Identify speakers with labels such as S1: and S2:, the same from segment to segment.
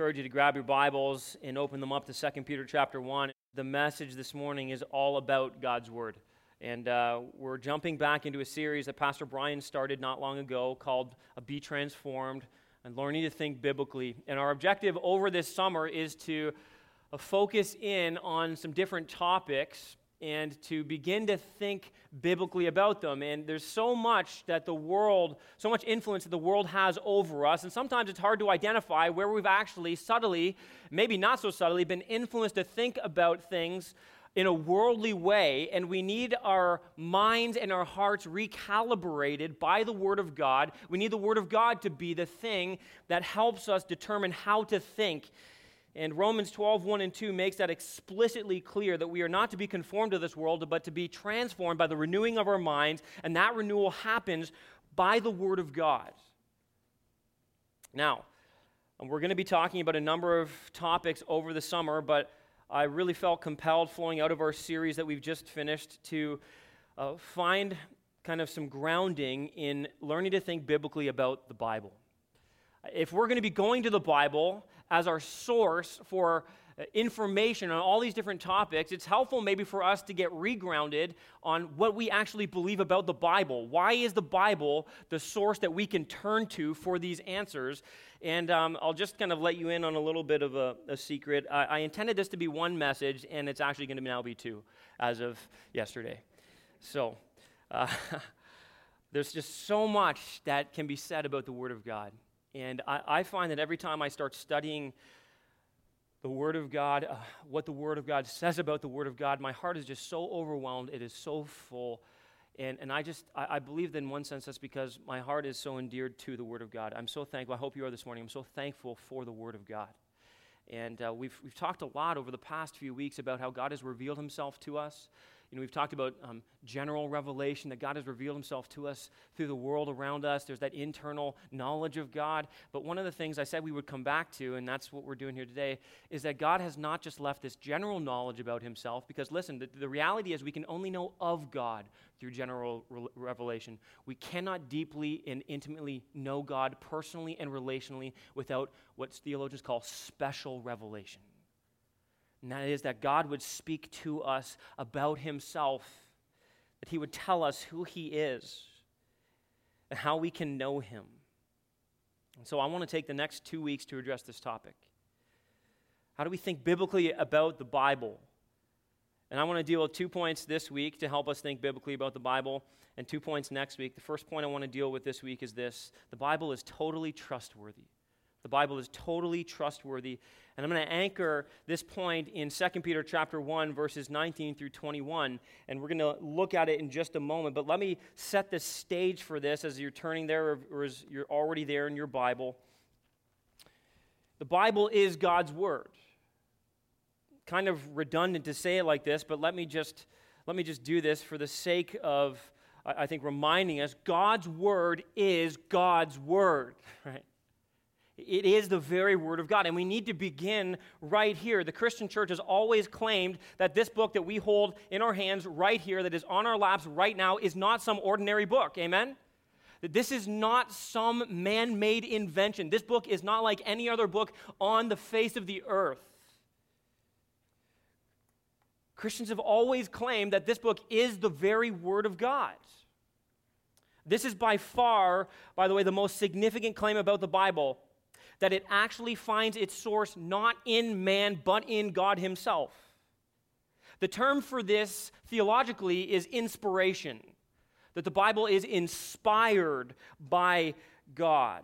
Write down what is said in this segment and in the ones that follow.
S1: encourage you to grab your Bibles and open them up to 2 Peter chapter 1. The message this morning is all about God's Word. And uh, we're jumping back into a series that Pastor Brian started not long ago called A Be Transformed and Learning to Think Biblically. And our objective over this summer is to focus in on some different topics and to begin to think biblically about them. And there's so much that the world, so much influence that the world has over us, and sometimes it's hard to identify where we've actually subtly, maybe not so subtly, been influenced to think about things in a worldly way, and we need our minds and our hearts recalibrated by the Word of God. We need the Word of God to be the thing that helps us determine how to think and Romans 12, 1 and 2 makes that explicitly clear that we are not to be conformed to this world, but to be transformed by the renewing of our minds, and that renewal happens by the Word of God. Now, we're going to be talking about a number of topics over the summer, but I really felt compelled, flowing out of our series that we've just finished, to uh, find kind of some grounding in learning to think biblically about the Bible. If we're going to be going to the Bible as our source for uh, information on all these different topics, it's helpful maybe for us to get regrounded on what we actually believe about the Bible. Why is the Bible the source that we can turn to for these answers? And um, I'll just kind of let you in on a little bit of a, a secret. I, I, intended this to be one message, and it's actually going to now be two as of yesterday. So, uh, there's just so much that can be said about the Word of God. And I, I find that every time I start studying the Word of God, uh, what the Word of God says about the Word of God, my heart is just so overwhelmed. It is so full. And, and I just, I, I, believe that in one sense that's because my heart is so endeared to the Word of God. I'm so thankful. I hope you are this morning. I'm so thankful for the Word of God. And uh, we've, we've talked a lot over the past few weeks about how God has revealed Himself to us. You know, we've talked about um, general revelation that God has revealed himself to us through the world around us. There's that internal knowledge of God. But one of the things I said we would come back to, and that's what we're doing here today, is that God has not just left this general knowledge about himself, because listen, the, the reality is we can only know of God through general re- revelation. We cannot deeply and intimately know God personally and relationally without what theologians call special revelation. And that is that God would speak to us about himself, that he would tell us who he is and how we can know him. And so I want to take the next two weeks to address this topic. How do we think biblically about the Bible? And I want to deal with two points this week to help us think biblically about the Bible, and two points next week. The first point I want to deal with this week is this the Bible is totally trustworthy. The Bible is totally trustworthy. And I'm going to anchor this point in 2 Peter chapter 1 verses 19 through 21 and we're going to look at it in just a moment, but let me set the stage for this as you're turning there or as you're already there in your Bible. The Bible is God's word. Kind of redundant to say it like this, but let me just let me just do this for the sake of I think reminding us God's word is God's word, right? It is the very Word of God. And we need to begin right here. The Christian church has always claimed that this book that we hold in our hands right here, that is on our laps right now, is not some ordinary book. Amen? That this is not some man made invention. This book is not like any other book on the face of the earth. Christians have always claimed that this book is the very Word of God. This is by far, by the way, the most significant claim about the Bible that it actually finds its source not in man, but in God Himself. The term for this theologically is inspiration, that the Bible is inspired by God.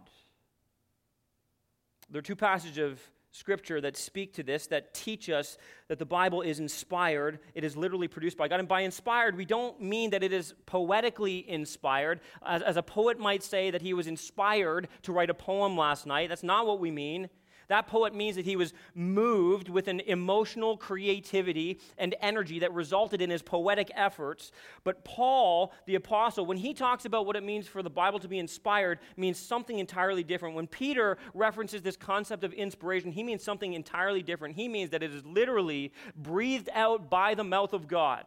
S1: There are two passages of scripture that speak to this, that teach us that the Bible is inspired. It is literally produced by God. And by inspired, we don't mean that it is poetically inspired, as, as a poet might say that he was inspired to write a poem last night. That's not what we mean. That poet means that he was moved with an emotional creativity and energy that resulted in his poetic efforts. But Paul, the apostle, when he talks about what it means for the Bible to be inspired, means something entirely different. When Peter references this concept of inspiration, he means something entirely different. He means that it is literally breathed out by the mouth of God.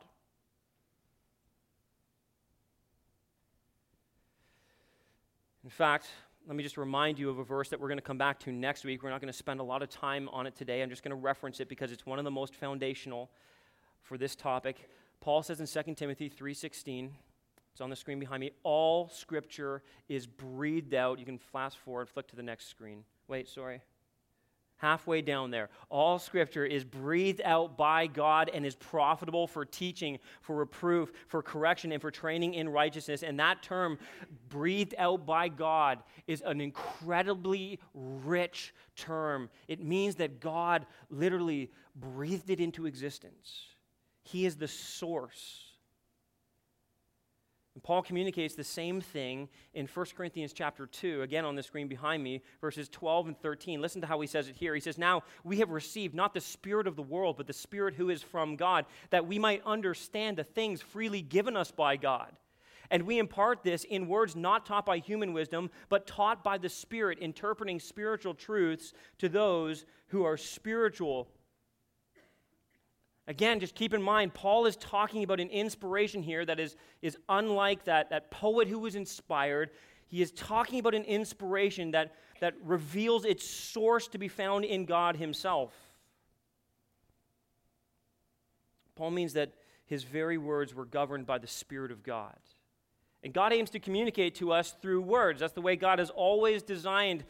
S1: In fact, let me just remind you of a verse that we're going to come back to next week. We're not going to spend a lot of time on it today. I'm just going to reference it because it's one of the most foundational for this topic. Paul says in 2 Timothy 3:16, it's on the screen behind me, all scripture is breathed out. You can fast forward, flick to the next screen. Wait, sorry halfway down there. All scripture is breathed out by God and is profitable for teaching, for reproof, for correction, and for training in righteousness. And that term, breathed out by God, is an incredibly rich term. It means that God literally breathed it into existence, He is the source Paul communicates the same thing in 1 Corinthians chapter 2, again on the screen behind me, verses 12 and 13. Listen to how he says it here. He says, Now we have received not the Spirit of the world, but the Spirit who is from God, that we might understand the things freely given us by God. And we impart this in words not taught by human wisdom, but taught by the Spirit, interpreting spiritual truths to those who are spiritual. Again, just keep in mind, Paul is talking about an inspiration here that is, is unlike that, that poet who was inspired. He is talking about an inspiration that, that reveals its source to be found in God Himself. Paul means that his very words were governed by the Spirit of God. And God aims to communicate to us through words. That's the way God has always designed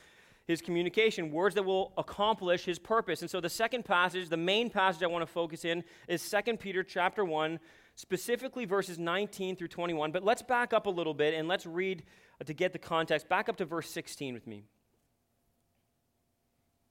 S1: his communication, words that will accomplish his purpose. And so the second passage, the main passage I want to focus in is 2 Peter chapter 1, specifically verses 19 through 21. But let's back up a little bit and let's read uh, to get the context. Back up to verse 16 with me.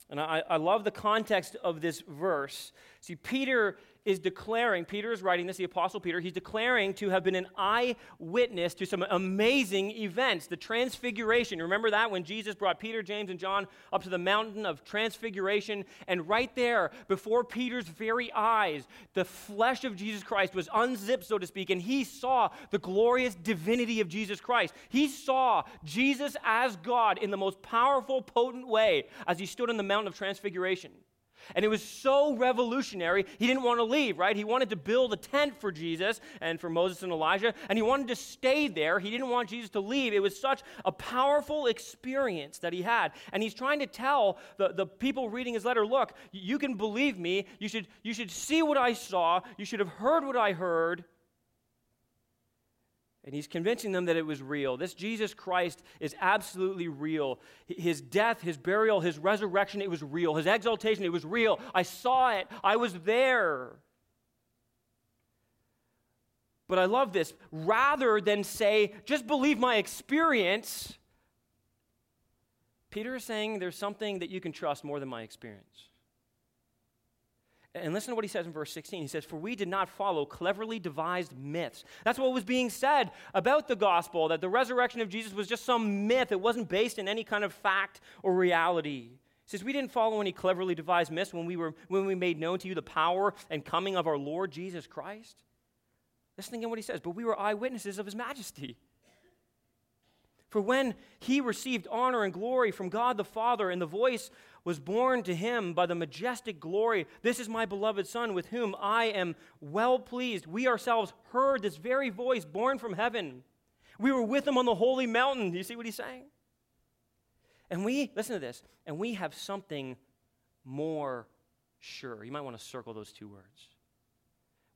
S1: And I, I love the context of this verse. See, Peter is declaring, Peter is writing this, the Apostle Peter, he's declaring to have been an eyewitness to some amazing events. The Transfiguration. Remember that when Jesus brought Peter, James, and John up to the mountain of Transfiguration? And right there, before Peter's very eyes, the flesh of Jesus Christ was unzipped, so to speak, and he saw the glorious divinity of Jesus Christ. He saw Jesus as God in the most powerful, potent way as he stood on the mountain of Transfiguration. And it was so revolutionary, he didn't want to leave, right? He wanted to build a tent for Jesus and for Moses and Elijah, and he wanted to stay there. He didn't want Jesus to leave. It was such a powerful experience that he had. And he's trying to tell the, the people reading his letter look, you can believe me. You should, you should see what I saw. You should have heard what I heard. And he's convincing them that it was real. This Jesus Christ is absolutely real. His death, his burial, his resurrection, it was real. His exaltation, it was real. I saw it, I was there. But I love this. Rather than say, just believe my experience, Peter is saying there's something that you can trust more than my experience. And listen to what he says in verse 16. He says, For we did not follow cleverly devised myths. That's what was being said about the gospel, that the resurrection of Jesus was just some myth. It wasn't based in any kind of fact or reality. He says, We didn't follow any cleverly devised myths when we, were, when we made known to you the power and coming of our Lord Jesus Christ. Listen again what he says, but we were eyewitnesses of his majesty. For when he received honor and glory from God the Father, and the voice was borne to him by the majestic glory, This is my beloved Son, with whom I am well pleased. We ourselves heard this very voice borne from heaven. We were with him on the holy mountain. Do you see what he's saying? And we, listen to this, and we have something more sure. You might want to circle those two words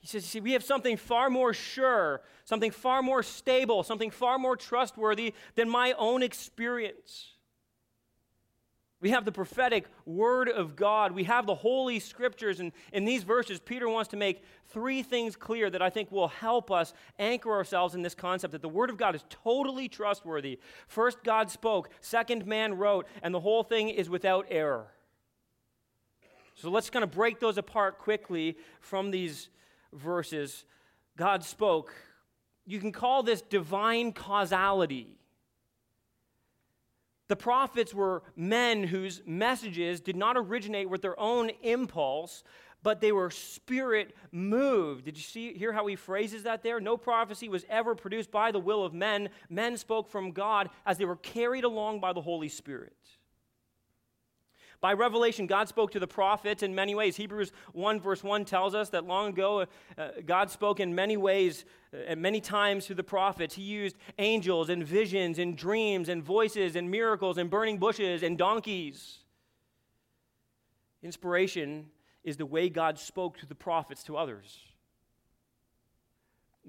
S1: He says, see, we have something far more sure, something far more stable, something far more trustworthy than my own experience. We have the prophetic word of God. We have the holy scriptures. And in these verses, Peter wants to make three things clear that I think will help us anchor ourselves in this concept that the word of God is totally trustworthy. First, God spoke. Second, man wrote. And the whole thing is without error. So let's kind of break those apart quickly from these verses, God spoke. You can call this divine causality. The prophets were men whose messages did not originate with their own impulse, but they were spirit moved. Did you see hear how he phrases that there? No prophecy was ever produced by the will of men. Men spoke from God as they were carried along by the Holy Spirit. By revelation, God spoke to the prophets in many ways. Hebrews 1, verse 1 tells us that long ago, uh, God spoke in many ways uh, and many times through the prophets. He used angels and visions and dreams and voices and miracles and burning bushes and donkeys. Inspiration is the way God spoke to the prophets to others.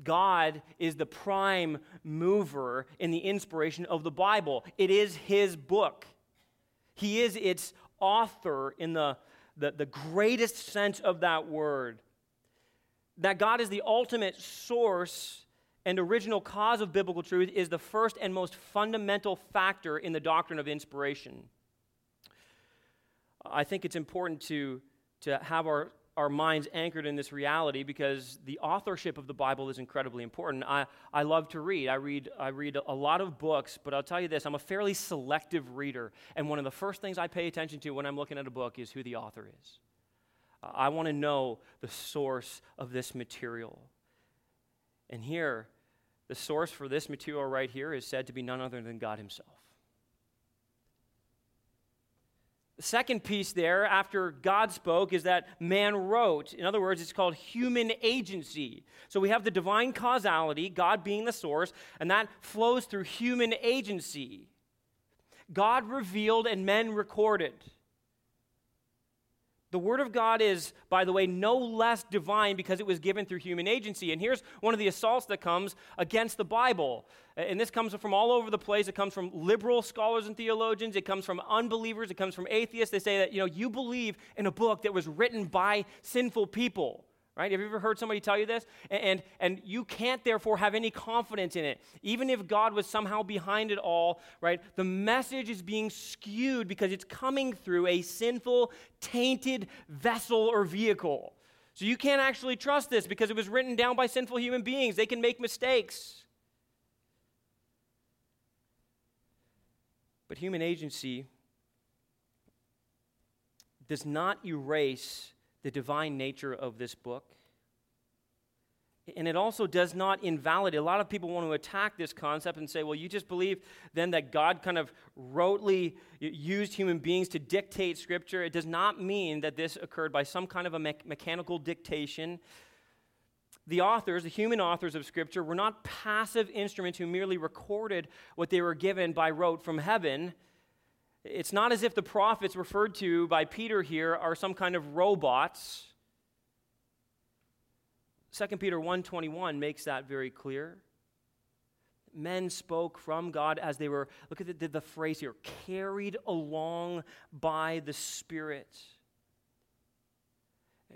S1: God is the prime mover in the inspiration of the Bible. It is His book. He is its author in the, the, the greatest sense of that word. That God is the ultimate source and original cause of biblical truth is the first and most fundamental factor in the doctrine of inspiration. I think it's important to, to have our our minds anchored in this reality because the authorship of the Bible is incredibly important. I, I love to read. I read I read a lot of books, but I'll tell you this, I'm a fairly selective reader, and one of the first things I pay attention to when I'm looking at a book is who the author is. I want to know the source of this material. And here, the source for this material right here is said to be none other than God himself. Second piece there, after God spoke, is that man wrote. In other words, it's called human agency. So we have the divine causality, God being the source, and that flows through human agency. God revealed and men recorded. The Word of God is, by the way, no less divine because it was given through human agency. And here's one of the assaults that comes against the Bible. And this comes from all over the place. It comes from liberal scholars and theologians. It comes from unbelievers. It comes from atheists. They say that, you know, you believe in a book that was written by sinful people right? Have you ever heard somebody tell you this? And, and, and, you can't therefore have any confidence in it. Even if God was somehow behind it all, right? The message is being skewed because it's coming through a sinful, tainted vessel or vehicle. So you can't actually trust this because it was written down by sinful human beings. They can make mistakes. But human agency does not erase the divine nature of this book. And it also does not invalidate. A lot of people want to attack this concept and say, well, you just believe then that God kind of rotely used human beings to dictate Scripture. It does not mean that this occurred by some kind of a me- mechanical dictation. The authors, the human authors of Scripture, were not passive instruments who merely recorded what they were given by rote from heaven. It's not as if the prophets referred to by Peter here are some kind of robots. 2 Peter 1:21 makes that very clear. Men spoke from God as they were, look at the, the phrase here, carried along by the Spirit.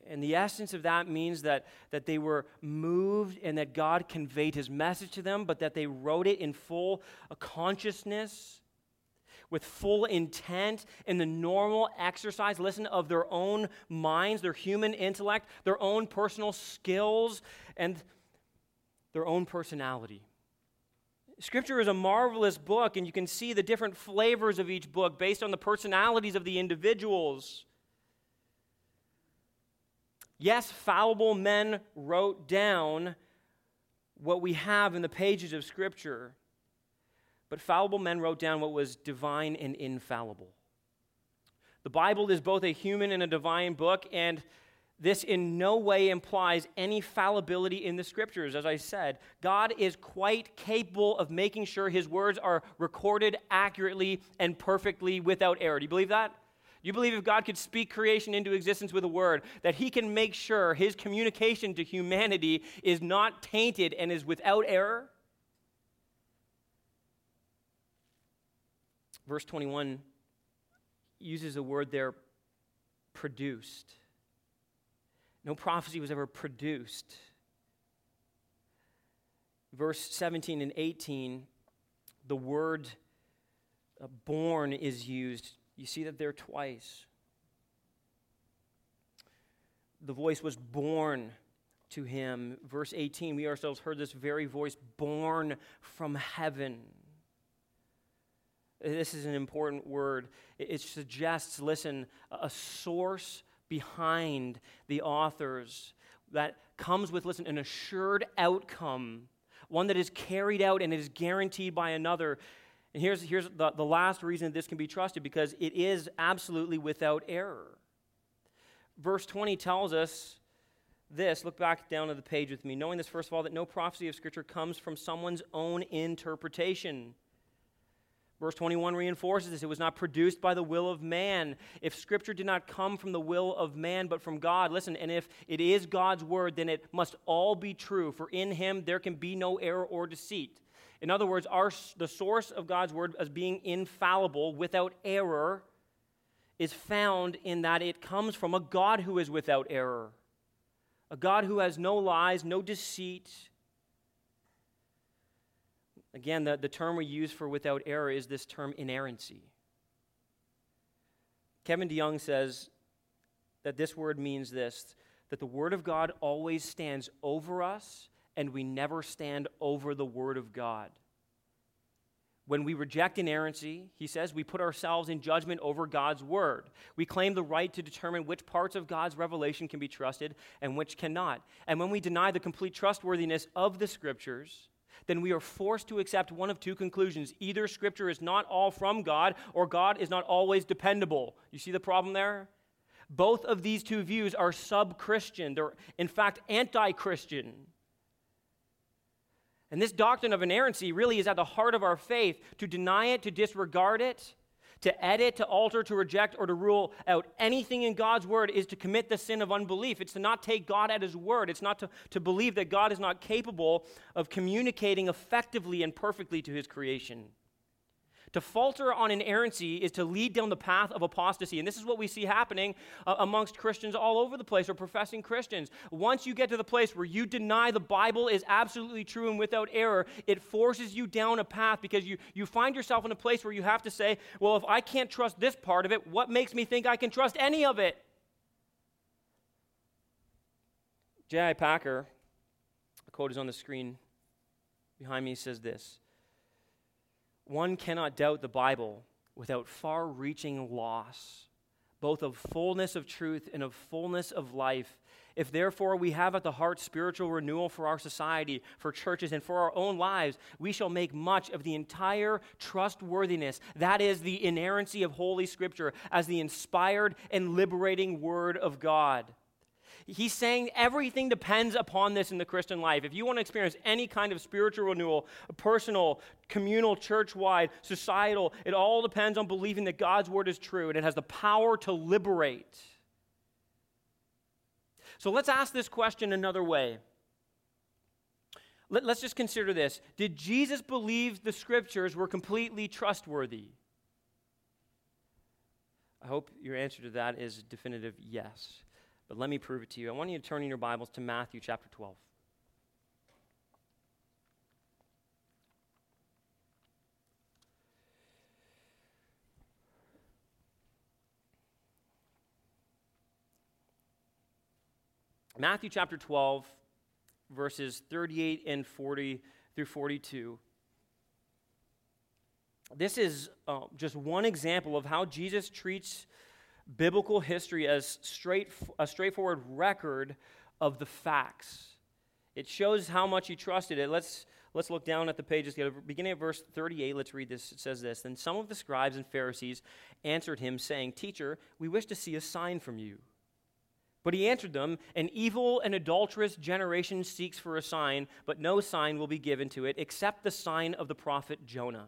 S1: And the essence of that means that, that they were moved and that God conveyed his message to them, but that they wrote it in full consciousness with full intent in the normal exercise, listen, of their own minds, their human intellect, their own personal skills, and their own personality. Scripture is a marvelous book, and you can see the different flavors of each book based on the personalities of the individuals. Yes, fallible men wrote down what we have in the pages of Scripture. But fallible men wrote down what was divine and infallible. The Bible is both a human and a divine book, and this in no way implies any fallibility in the scriptures. As I said, God is quite capable of making sure his words are recorded accurately and perfectly without error. Do you believe that? You believe if God could speak creation into existence with a word, that he can make sure his communication to humanity is not tainted and is without error? Verse 21 uses a word there, produced. No prophecy was ever produced. Verse 17 and 18, the word uh, borne is used. You see that there twice. The voice was borne to him. Verse 18, we ourselves heard this very voice borne from heaven. This is an important word. It suggests, listen, a source behind the authors that comes with, listen, an assured outcome, one that is carried out and is guaranteed by another. And here's, here's the, the last reason this can be trusted because it is absolutely without error. Verse 20 tells us this. Look back down to the page with me. Knowing this, first of all, that no prophecy of Scripture comes from someone's own interpretation. Verse 21 reinforces this. It was not produced by the will of man. If Scripture did not come from the will of man, but from God, listen, and if it is God's word, then it must all be true, for in him there can be no error or deceit. In other words, our, the source of God's word as being infallible, without error, is found in that it comes from a God who is without error, a God who has no lies, no deceit, Again, the, the term we use for without error is this term inerrancy. Kevin DeYoung says that this word means this that the Word of God always stands over us, and we never stand over the Word of God. When we reject inerrancy, he says, we put ourselves in judgment over God's word. We claim the right to determine which parts of God's revelation can be trusted and which cannot. And when we deny the complete trustworthiness of the scriptures, then we are forced to accept one of two conclusions. Either Scripture is not all from God, or God is not always dependable. You see the problem there? Both of these two views are sub Christian. They're, in fact, anti Christian. And this doctrine of inerrancy really is at the heart of our faith. To deny it, to disregard it, to edit, to alter, to reject, or to rule out anything in God's word is to commit the sin of unbelief. It's to not take God at his word. It's not to, to believe that God is not capable of communicating effectively and perfectly to his creation. To falter on inerrancy is to lead down the path of apostasy. And this is what we see happening uh, amongst Christians all over the place, or professing Christians. Once you get to the place where you deny the Bible is absolutely true and without error, it forces you down a path because you, you find yourself in a place where you have to say, well, if I can't trust this part of it, what makes me think I can trust any of it? J.I. Packer, the quote is on the screen behind me, says this one cannot doubt the Bible without far reaching loss, both of fullness of truth and of fullness of life. If therefore we have at the heart spiritual renewal for our society, for churches, and for our own lives, we shall make much of the entire trustworthiness, that is, the inerrancy of Holy Scripture, as the inspired and liberating Word of God. He's saying everything depends upon this in the Christian life. If you want to experience any kind of spiritual renewal, personal, communal, church wide, societal, it all depends on believing that God's word is true and it has the power to liberate. So let's ask this question another way. Let, us just consider this. Did Jesus believe the scriptures were completely trustworthy? I hope your answer to that is definitive yes. But let me prove it to you. I want you to turn in your Bibles to Matthew chapter 12. Matthew chapter 12, verses 38 and 40 through 42. This is uh, just one example of how Jesus treats biblical history as straight, a straightforward record of the facts. It shows how much he trusted it. Let's, let's look down at the pages. Beginning at verse 38, let's read this. It says this Then some of the scribes and Pharisees answered him, saying, Teacher, we wish to see a sign from you. But he answered them, An evil and adulterous generation seeks for a sign, but no sign will be given to it except the sign of the prophet Jonah.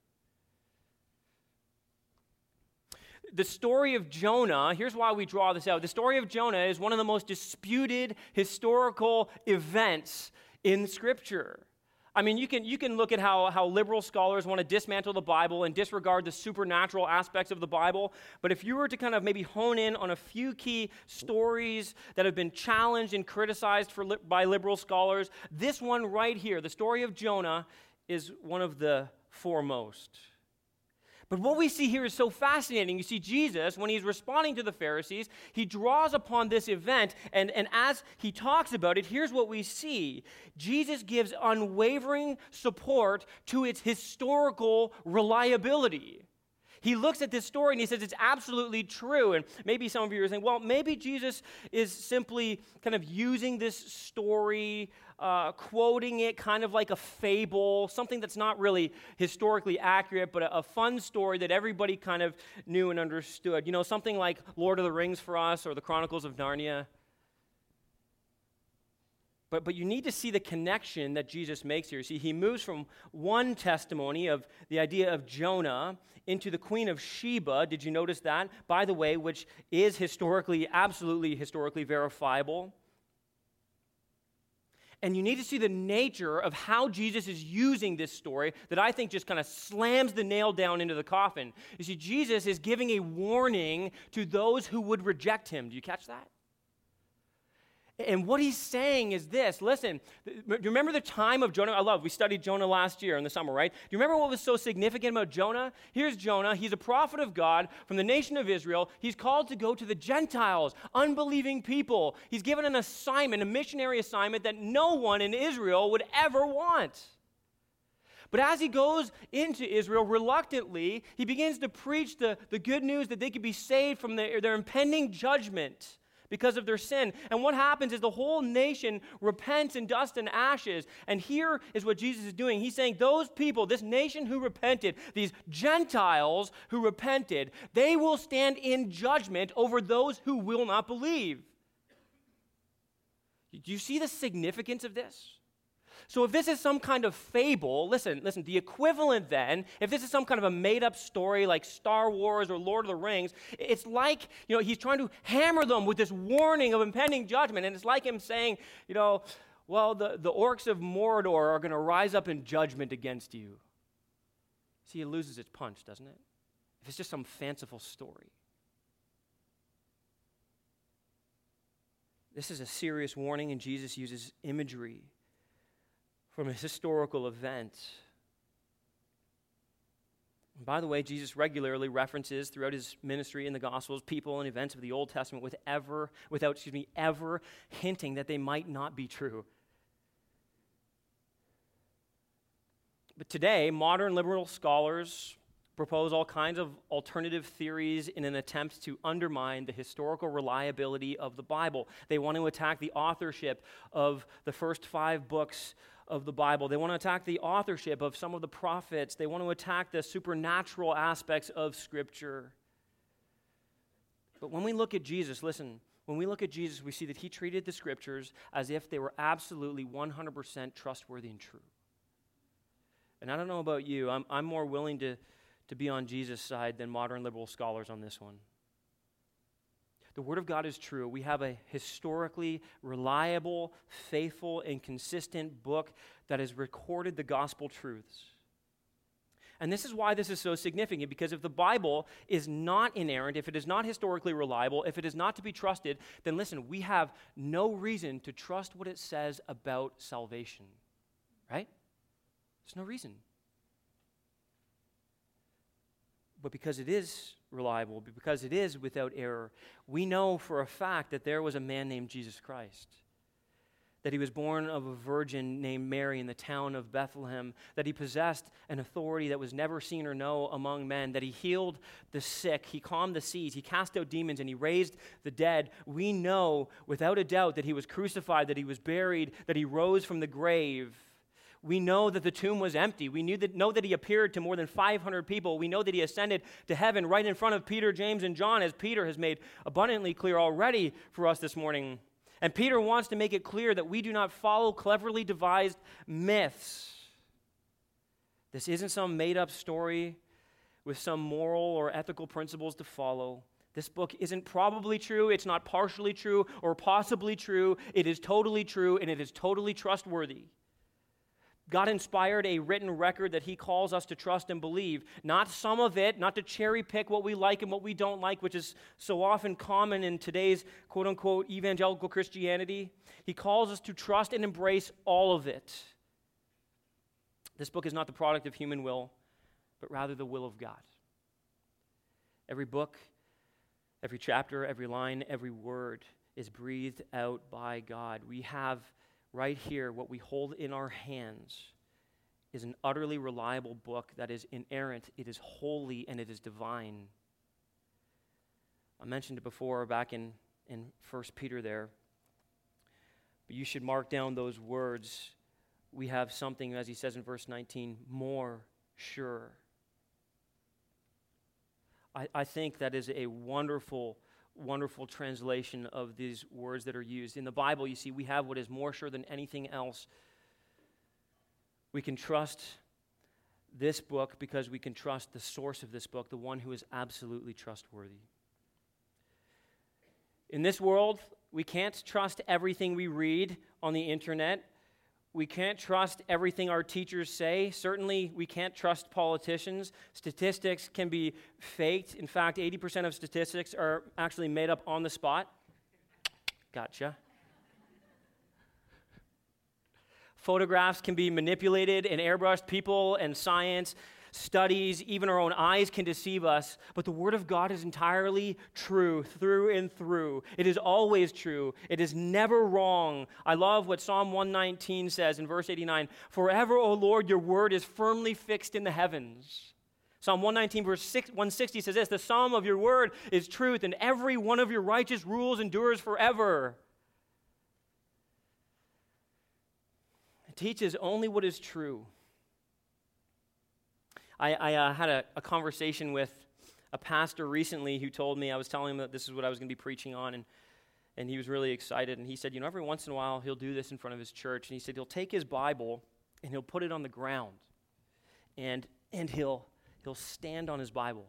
S1: The story of Jonah, here's why we draw this out. The story of Jonah is one of the most disputed historical events in Scripture. I mean, you can, you can look at how, how liberal scholars want to dismantle the Bible and disregard the supernatural aspects of the Bible. But if you were to kind of maybe hone in on a few key stories that have been challenged and criticized for, by liberal scholars, this one right here, the story of Jonah, is one of the foremost. But what we see here is so fascinating. You see, Jesus, when he's responding to the Pharisees, he draws upon this event, and, and as he talks about it, here's what we see Jesus gives unwavering support to its historical reliability. He looks at this story and he says it's absolutely true. And maybe some of you are saying, well, maybe Jesus is simply kind of using this story uh, quoting it kind of like a fable, something that's not really historically accurate, but a, a, fun story that everybody kind of knew and understood. You know, something like Lord of the Rings for us or the Chronicles of Narnia. But, but you need to see the connection that Jesus makes here. See, he moves from one testimony of the idea of Jonah into the Queen of Sheba. Did you notice that? By the way, which is historically, absolutely historically verifiable. And you need to see the nature of how Jesus is using this story that I think just kind of slams the nail down into the coffin. You see, Jesus is giving a warning to those who would reject him. Do you catch that? And what he's saying is this listen, do you remember the time of Jonah? I love, we studied Jonah last year in the summer, right? Do you remember what was so significant about Jonah? Here's Jonah. He's a prophet of God from the nation of Israel. He's called to go to the Gentiles, unbelieving people. He's given an assignment, a missionary assignment that no one in Israel would ever want. But as he goes into Israel reluctantly, he begins to preach the, the good news that they could be saved from their, their impending judgment because of their sin. And what happens is the whole nation repents in dust and ashes. And here is what Jesus is doing. He's saying, Those people, this nation who repented, these Gentiles who repented, they will stand in judgment over those who will not believe. Do you see the significance of this? So if this is some kind of fable, listen, listen, the equivalent then, if this is some kind of a made up story like Star Wars or Lord of the Rings, it's like, you know, he's trying to hammer them with this warning of impending judgment. And it's like him saying, you know, well, the, the orcs of Mordor are going to rise up in judgment against you. See, it loses its punch, doesn't it? If it's just some fanciful story. This is a serious warning, and Jesus uses imagery from a historical event. And by the way, Jesus regularly references throughout his ministry in the Gospels people and events of the Old Testament with ever, without, excuse me, ever hinting that they might not be true. But today, modern liberal scholars propose all kinds of alternative theories in an attempt to undermine the historical reliability of the Bible. They want to attack the authorship of the first five books of the Bible. They want to attack the authorship of some of the prophets. They want to attack the supernatural aspects of Scripture. But when we look at Jesus, listen, when we look at Jesus, we see that he treated the Scriptures as if they were absolutely 100% trustworthy and true. And I don't know about you, I'm, I'm more willing to, to be on Jesus' side than modern liberal scholars on this one. The Word of God is true. We have a historically reliable, faithful, and consistent book that has recorded the gospel truths. And this is why this is so significant because if the Bible is not inerrant, if it is not historically reliable, if it is not to be trusted, then listen, we have no reason to trust what it says about salvation. Right? There's no reason. But because it is reliable, because it is without error, we know for a fact that there was a man named Jesus Christ. That he was born of a virgin named Mary in the town of Bethlehem, that he possessed an authority that was never seen or known among men, that he healed the sick, he calmed the seas, he cast out demons, and he raised the dead. We know without a doubt that he was crucified, that he was buried, that he rose from the grave we know that the tomb was empty. We knew that, know that he appeared to more than 500 people. We know that he ascended to heaven right in front of Peter, James, and John, as Peter has made abundantly clear already for us this morning. And Peter wants to make it clear that we do not follow cleverly devised myths. This isn't some made up story with some moral or ethical principles to follow. This book isn't probably true, it's not partially true or possibly true. It is totally true and it is totally trustworthy. God inspired a written record that He calls us to trust and believe. Not some of it, not to cherry pick what we like and what we don't like, which is so often common in today's quote unquote evangelical Christianity. He calls us to trust and embrace all of it. This book is not the product of human will, but rather the will of God. Every book, every chapter, every line, every word is breathed out by God. We have right here what we hold in our hands is an utterly reliable book that is inerrant, it is holy, and it is divine. I mentioned it before back in, in 1 Peter there. But you should mark down those words. We have something, as he says in verse 19, more sure. I, I think that is a wonderful wonderful translation of these words that are used. In the Bible, you see, we have what is more sure than anything else. We can trust this book because we can trust the source of this book, the one who is absolutely trustworthy. In this world, we can't trust everything we read on the internet. We can't trust everything our teachers say. Certainly, we can't trust politicians. Statistics can be faked. In fact, 80% of statistics are actually made up on the spot. Gotcha. Photographs can be manipulated and airbrushed. People and science studies, even our own eyes can deceive us, but the Word of God is entirely true through and through. It is always true, it is never wrong. I love what Psalm 119 says in verse 89 Forever, O Lord, your Word is firmly fixed in the heavens. Psalm 119, verse 6, 160 says this The psalm of your word is truth, and every one of your righteous rules endures forever. It teaches only what is true. I, I uh, had a, a, conversation with a pastor recently who told me, I was telling him that this is what I was going to be preaching on, and, and he was really excited. And he said, You know, every once in a while he'll do this in front of his church. And he said, He'll take his Bible and he'll put it on the ground, and, and he'll, he'll stand on his Bible.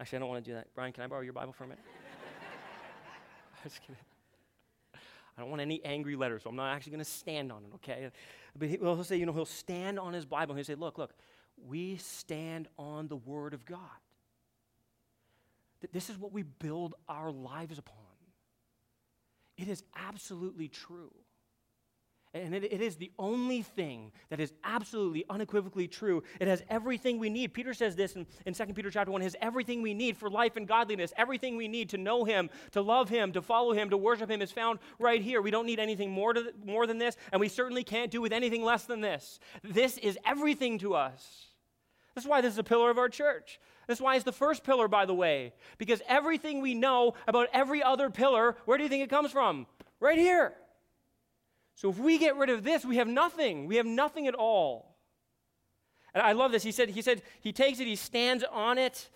S1: Actually, I don't want to do that. Brian, can I borrow your Bible for a minute? I'm just kidding. I don't want any angry letters, so I'm not actually going to stand on it, okay? But he'll say, you know, he'll stand on his Bible and he'll say, look, look, we stand on the Word of God. That this is what we build our lives upon. It is absolutely true. And it, it is the only thing that is absolutely unequivocally true. It has everything we need. Peter says this in, in 2 Peter chapter 1 has everything we need for life and godliness. Everything we need to know him, to love him, to follow him, to worship him is found right here. We don't need anything more, to, more than this, and we certainly can't do with anything less than this. This is everything to us. That's why this is a pillar of our church. That's why it's the first pillar, by the way, because everything we know about every other pillar, where do you think it comes from? Right here. So if we get rid of this, we have nothing. We have nothing at all. And I love this. He said, he said, he takes it, he stands on it.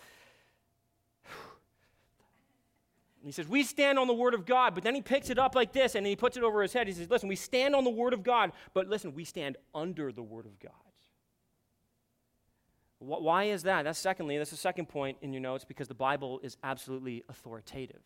S1: he says, We stand on the Word of God, but then he picks it up like this and he puts it over his head. He says, Listen, we stand on the Word of God, but listen, we stand under the Word of God. Why is that? That's secondly, that's the second point in your notes because the Bible is absolutely authoritative.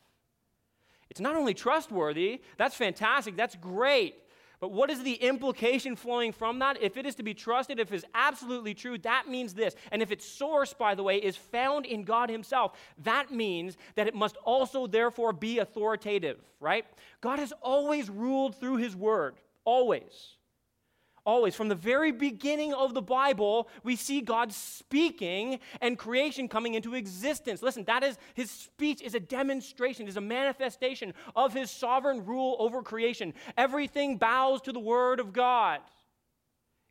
S1: It's not only trustworthy, that's fantastic, that's great. But what is the implication flowing from that? If it is to be trusted, if it is absolutely true, that means this. And if its source, by the way, is found in God Himself, that means that it must also, therefore, be authoritative, right? God has always ruled through His Word, always. Always. From the very beginning of the Bible, we see God speaking and creation coming into existence. Listen, that is his speech is a demonstration, is a manifestation of his sovereign rule over creation. Everything bows to the word of God.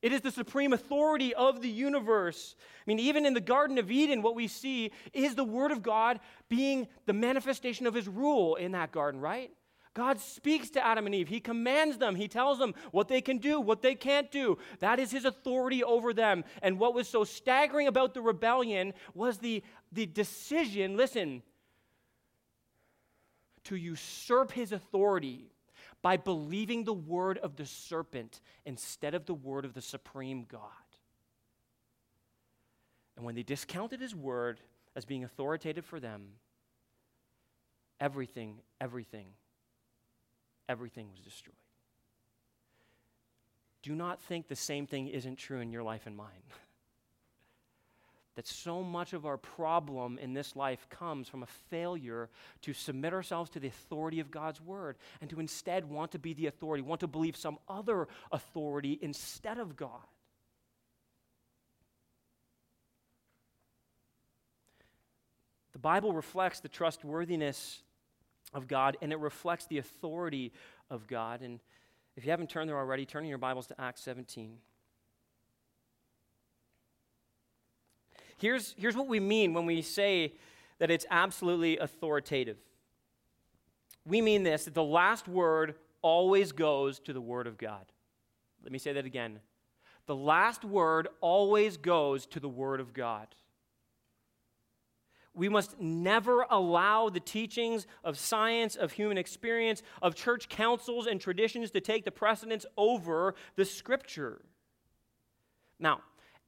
S1: It is the supreme authority of the universe. I mean, even in the Garden of Eden, what we see is the Word of God being the manifestation of His rule in that garden, right? God speaks to Adam and Eve. He commands them. He tells them what they can do, what they can't do. That is his authority over them. And what was so staggering about the rebellion was the, the decision, listen, to usurp his authority by believing the word of the serpent instead of the word of the supreme God. And when they discounted his word as being authoritative for them, everything, everything everything was destroyed. do not think the same thing isn't true in your life and mine. that so much of our problem in this life comes from a failure to submit ourselves to the authority of God's word and to instead want to be the authority, want to believe some other authority instead of God. The Bible reflects the trustworthiness of God and it reflects the authority of God. And if you haven't turned there already, turn in your Bibles to Acts 17. Here's, here's what we mean when we say that it's absolutely authoritative. We mean this that the last word always goes to the Word of God. Let me say that again. The last word always goes to the Word of God. We must never allow the teachings of science, of human experience, of church councils and traditions to take the precedence over the Scripture. Now,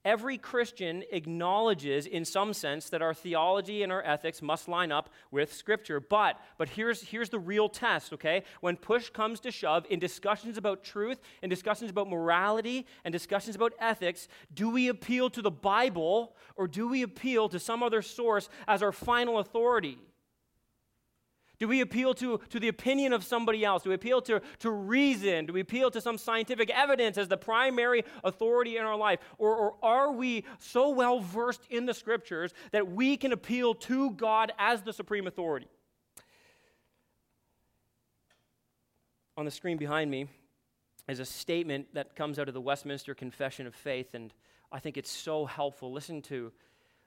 S1: Every Christian acknowledges, in some sense, that our theology and our ethics must line up with Scripture. But, but here's, here's the real test, okay? When push comes to shove in discussions about truth, in discussions about morality, and discussions about ethics, do we appeal to the Bible or do we appeal to some other source as our final authority? Do we appeal to, to the opinion of somebody else? Do we appeal to, to reason? Do we appeal to some scientific evidence as the primary authority in our life? Or, or are we so well versed in the scriptures that we can appeal to God as the supreme authority? On the screen behind me is a statement that comes out of the Westminster Confession of Faith, and I think it's so helpful. Listen to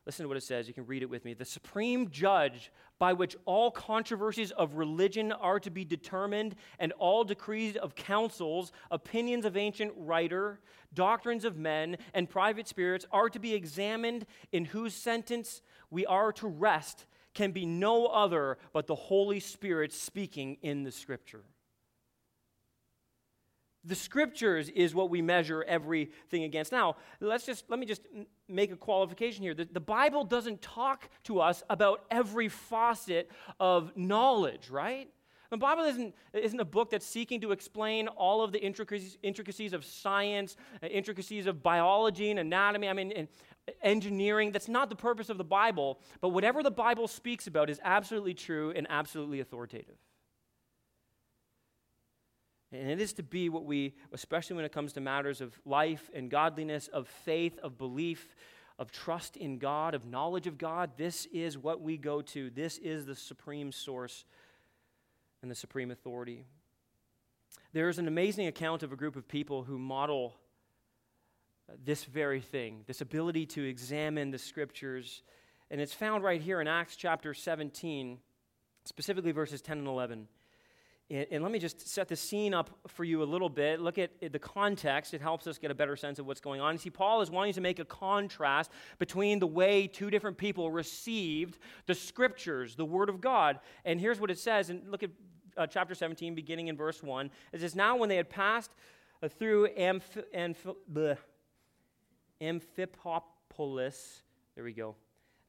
S1: Listen to what it says. You can read it with me. The supreme judge by which all controversies of religion are to be determined, and all decrees of councils, opinions of ancient writer, doctrines of men, and private spirits are to be examined, in whose sentence we are to rest, can be no other but the Holy Spirit speaking in the Scripture. The scriptures is what we measure everything against. Now, let's just let me just make a qualification here. The, the, Bible doesn't talk to us about every facet of knowledge, right? The Bible isn't, isn't a book that's seeking to explain all of the intricacies, intricacies of science, uh, intricacies of biology and anatomy, I mean, and engineering. That's not the purpose of the Bible. But whatever the Bible speaks about is absolutely true and absolutely authoritative. And it is to be what we, especially when it comes to matters of life and godliness, of faith, of belief, of trust in God, of knowledge of God, this is what we go to. This is the supreme source and the supreme authority. There is an amazing account of a group of people who model uh, this very thing, this ability to examine the scriptures. And it's found right here in Acts chapter 17, specifically verses 10 and 11. And, and, let me just set the scene up for you a little bit. Look at the context. It helps us get a better sense of what's going on. see, Paul is wanting to make a contrast between the way two different people received the scriptures, the word of God. And here's what it says. And look at uh, chapter 17, beginning in verse 1. It says, Now when they had passed uh, through Amph- Amph- bleh, Amphipolis, there we go,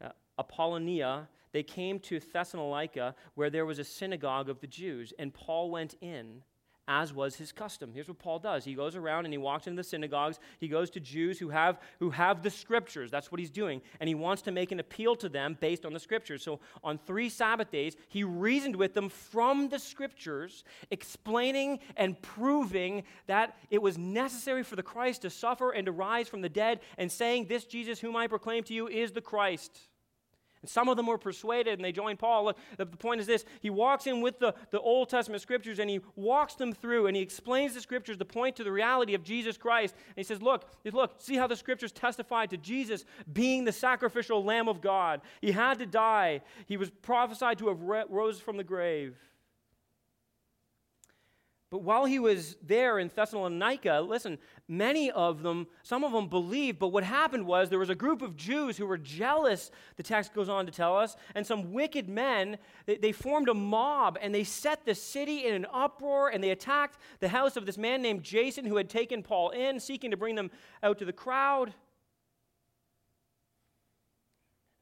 S1: uh, Apollonia, they came to Thessalonica, where there was a synagogue of the Jews, and Paul went in as was his custom. Here's what Paul does. He goes around and he walks into the synagogues. He goes to Jews who have who have the scriptures. That's what he's doing. And he wants to make an appeal to them based on the scriptures. So on 3 Sabbath days, he reasoned with them from the scriptures, explaining and proving that it was necessary for the Christ to suffer and to rise from the dead and saying this Jesus whom I proclaim to you is the Christ. And some of them were persuaded and they joined Paul. Look, the, point is this he walks in with the, the Old Testament scriptures and he walks them through and he explains the scriptures to point to the reality of Jesus Christ. And he says, Look, look, see how the scriptures testify to Jesus being the sacrificial Lamb of God. He had to die, he was prophesied to have rose from the grave. But while he was there in Thessalonica, listen, many of them, some of them believed, but what happened was there was a group of Jews who were jealous, the text goes on to tell us, and some wicked men, they, they formed a mob and they set the city in an uproar and they attacked the house of this man named Jason who had taken Paul in, seeking to bring them out to the crowd.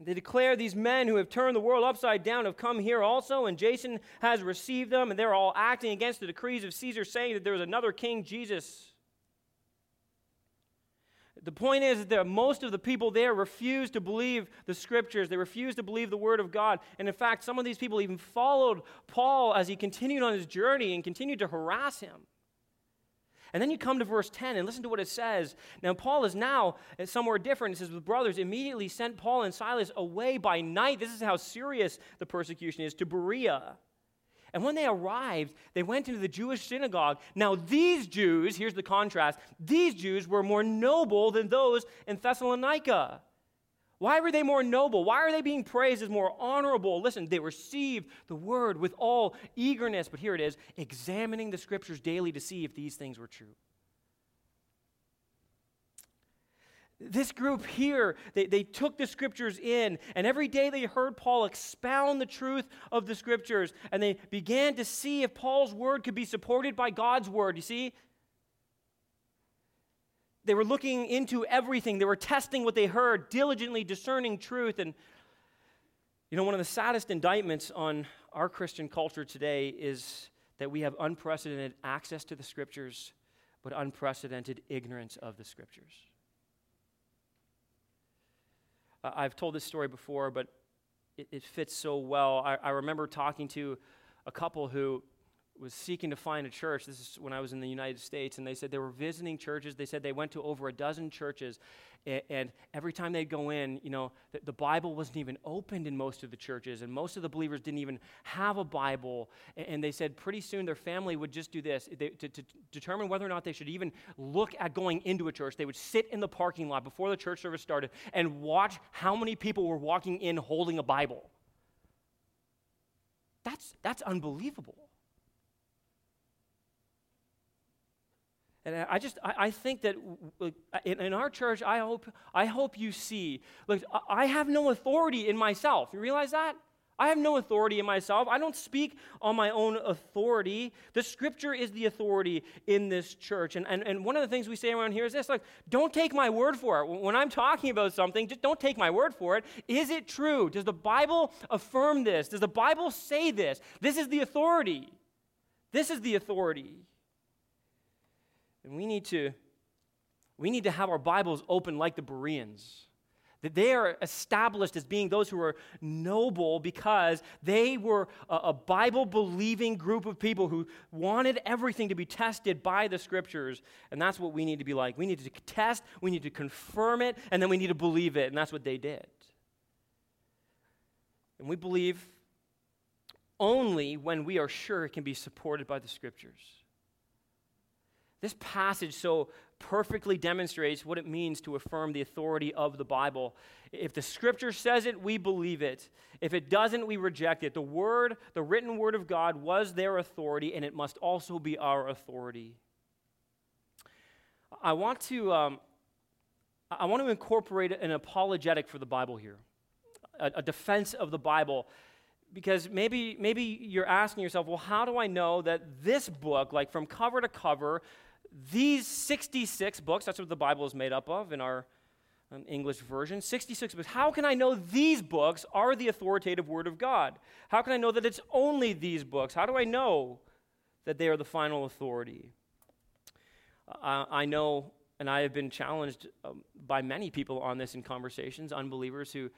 S1: They declare these men who have turned the world upside down have come here also, and Jason has received them, and they're all acting against the decrees of Caesar, saying that there is another king, Jesus. The point is that most of the people there refuse to believe the scriptures. They refuse to believe the word of God. And in fact, some of these people even followed Paul as he continued on his journey and continued to harass him. And then you come to verse 10 and listen to what it says. Now, Paul is now somewhere different. It says, The brothers immediately sent Paul and Silas away by night. This is how serious the persecution is to Berea. And when they arrived, they went into the Jewish synagogue. Now, these Jews, here's the contrast, these Jews were more noble than those in Thessalonica. Why were they more noble? Why are they being praised as more honorable? Listen, they received the word with all eagerness. But here it is examining the scriptures daily to see if these things were true. This group here, they, they took the scriptures in, and every day they heard Paul expound the truth of the scriptures, and they began to see if Paul's word could be supported by God's word. You see? They were looking into everything, they were testing what they heard, diligently discerning truth. And, you know, one of the saddest indictments on our Christian culture today is that we have unprecedented access to the scriptures, but unprecedented ignorance of the scriptures. I've told this story before, but it, it fits so well. I, I, remember talking to a couple who was seeking to find a church. This is when I was in the United States, and they said they were visiting churches. They said they went to over a dozen churches, and, and every time they'd go in, you know, the, the, Bible wasn't even opened in most of the churches, and most of the believers didn't even have a Bible. And, and they said pretty soon their family would just do this they, to, to determine whether or not they should even look at going into a church. They would sit in the parking lot before the church service started and watch how many people were walking in holding a Bible. That's, that's unbelievable. And I just, I, think that in, in, our church, I hope, I hope you see, look, I have no authority in myself. You realize that? I have no authority in myself. I don't speak on my own authority. The scripture is the authority in this church. And, and, and one of the things we say around here is this like, don't take my word for it. When I'm talking about something, just don't take my word for it. Is it true? Does the Bible affirm this? Does the Bible say this? This is the authority. This is the authority. And we need to, we need to have our Bibles open like the Bereans. That they are established as being those who are noble because they were a, a Bible believing group of people who wanted everything to be tested by the scriptures. And that's what we need to be like. We need to test, we need to confirm it, and then we need to believe it. And that's what they did. And we believe only when we are sure it can be supported by the scriptures. This passage so perfectly demonstrates what it means to affirm the authority of the Bible. If the scripture says it, we believe it. If it doesn't, we reject it. The word, the written word of God, was their authority, and it must also be our authority. I want to, um, I want to incorporate an apologetic for the Bible here, a, a defense of the Bible because maybe maybe you're asking yourself well how do i know that this book like from cover to cover these 66 books, that's what the Bible is made up of in our um, English version, 66 books. How can I know these books are the authoritative Word of God? How can I know that it's only these books? How do I know that they are the final authority? Uh, I know, and I have been challenged um, by many people on this in conversations, unbelievers who,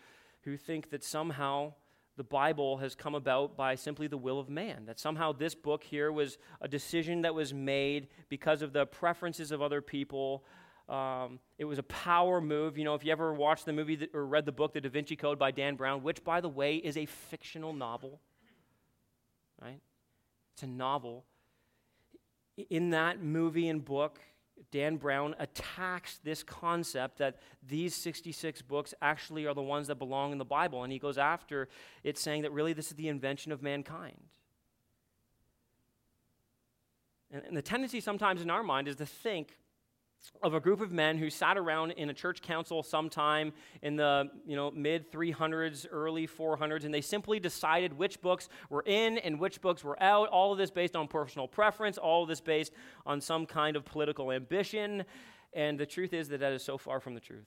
S1: who think that somehow the Bible has come about by simply the will of man. That somehow this book here was a decision that was made because of the preferences of other people. Um, it was a power move. You know, if you ever watched the movie that, or read the book, The Da Vinci Code by Dan Brown, which, by the way, is a fictional novel, right? It's a novel. In that movie and book, Dan Brown attacks this concept that these 66 books actually are the ones that belong in the Bible. And he goes after it, saying that really this is the invention of mankind. And, and the tendency sometimes in our mind is to think of a group of men who sat around in a church council sometime in the you know mid 300s early 400s and they simply decided which books were in and which books were out all of this based on personal preference all of this based on some kind of political ambition. And the truth is that that is so far from the truth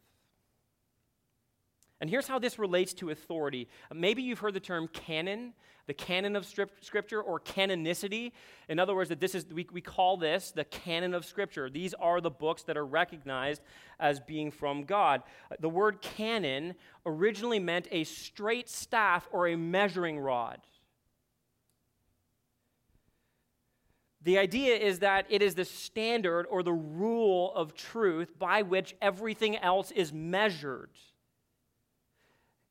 S1: And here's how this relates to authority. Maybe you've heard the term canon, the canon of Scripture, or canonicity. In other words, that this is we, we call this the canon of Scripture. These are the books that are recognized as being from God. The word canon originally meant a straight staff or a measuring rod. The idea is that it is the standard or the rule of truth by which everything else is measured.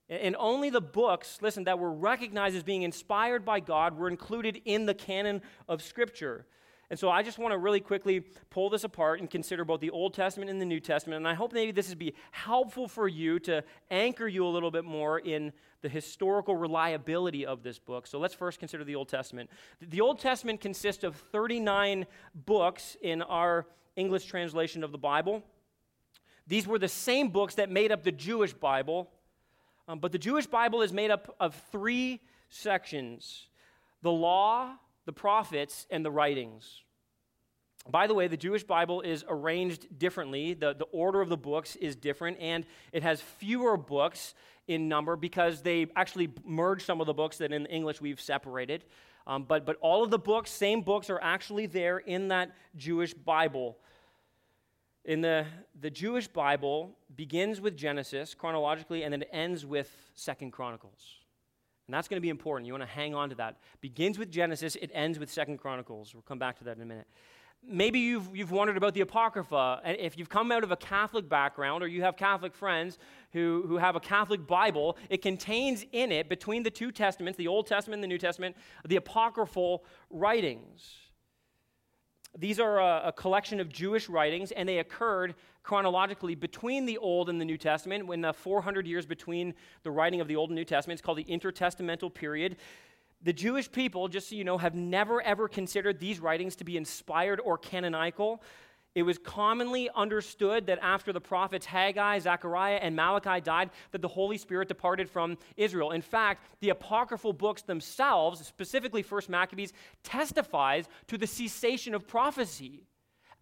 S1: And only the books, listen, that were recognized as being inspired by God were included in the canon of Scripture. And so I just want to really quickly pull this apart and consider both the Old Testament and the New Testament. And I hope maybe this would be helpful for you to anchor you a little bit more in the historical reliability of this book. So let's first consider the Old Testament. The Old Testament consists of 39 books in our English translation of the Bible. These were the same books that made up the Jewish Bible um, but the Jewish Bible is made up of three sections the law, the prophets, and the writings. By the way, the Jewish Bible is arranged differently. The, the order of the books is different, and it has fewer books in number because they actually merged some of the books that in English we've separated. Um, but, but all of the books, same books, are actually there in that Jewish Bible. In the, the Jewish Bible begins with Genesis chronologically and then it ends with Second Chronicles. And that's going to be important. You want to hang on to that. Begins with Genesis, it ends with Second Chronicles. We'll come back to that in a minute. Maybe you've, you've wondered about the Apocrypha. If you've come out of a Catholic background or you have Catholic friends who, who have a Catholic Bible, it contains in it, between the two Testaments, the Old Testament and the New Testament, the apocryphal writings. These are a, a, collection of Jewish writings, and they occurred chronologically between the Old and the New Testament, when uh, the 400 years between the writing of the Old and New Testament. It's called the intertestamental period. The Jewish people, just so you know, have never ever considered these writings to be inspired or canonical. It was commonly understood that after the prophets Haggai, Zechariah, and Malachi died, that the Holy Spirit departed from Israel. In fact, the apocryphal books themselves, specifically First Maccabees, testifies to the cessation of prophecy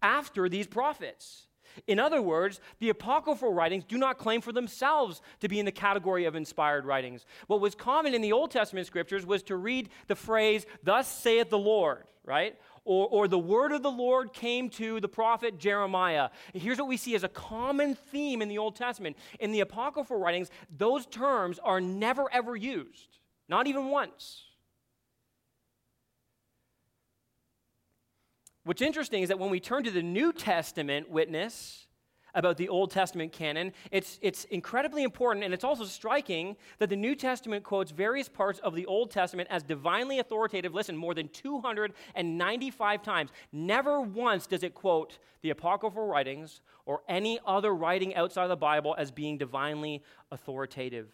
S1: after these prophets. In other words, the apocryphal writings do not claim for themselves to be in the category of inspired writings. What was common in the Old Testament scriptures was to read the phrase, Thus saith the Lord, right? Or, or the word of the Lord came to the prophet Jeremiah. Here's what we see as a common theme in the Old Testament. In the apocryphal writings, those terms are never ever used, not even once. What's interesting is that when we turn to the New Testament witness, about the Old Testament canon. It's, it's incredibly important, and it's also striking that the New Testament quotes various parts of the Old Testament as divinely authoritative. Listen, more than 295 times. Never once does it quote the apocryphal writings or any other writing outside of the Bible as being divinely authoritative.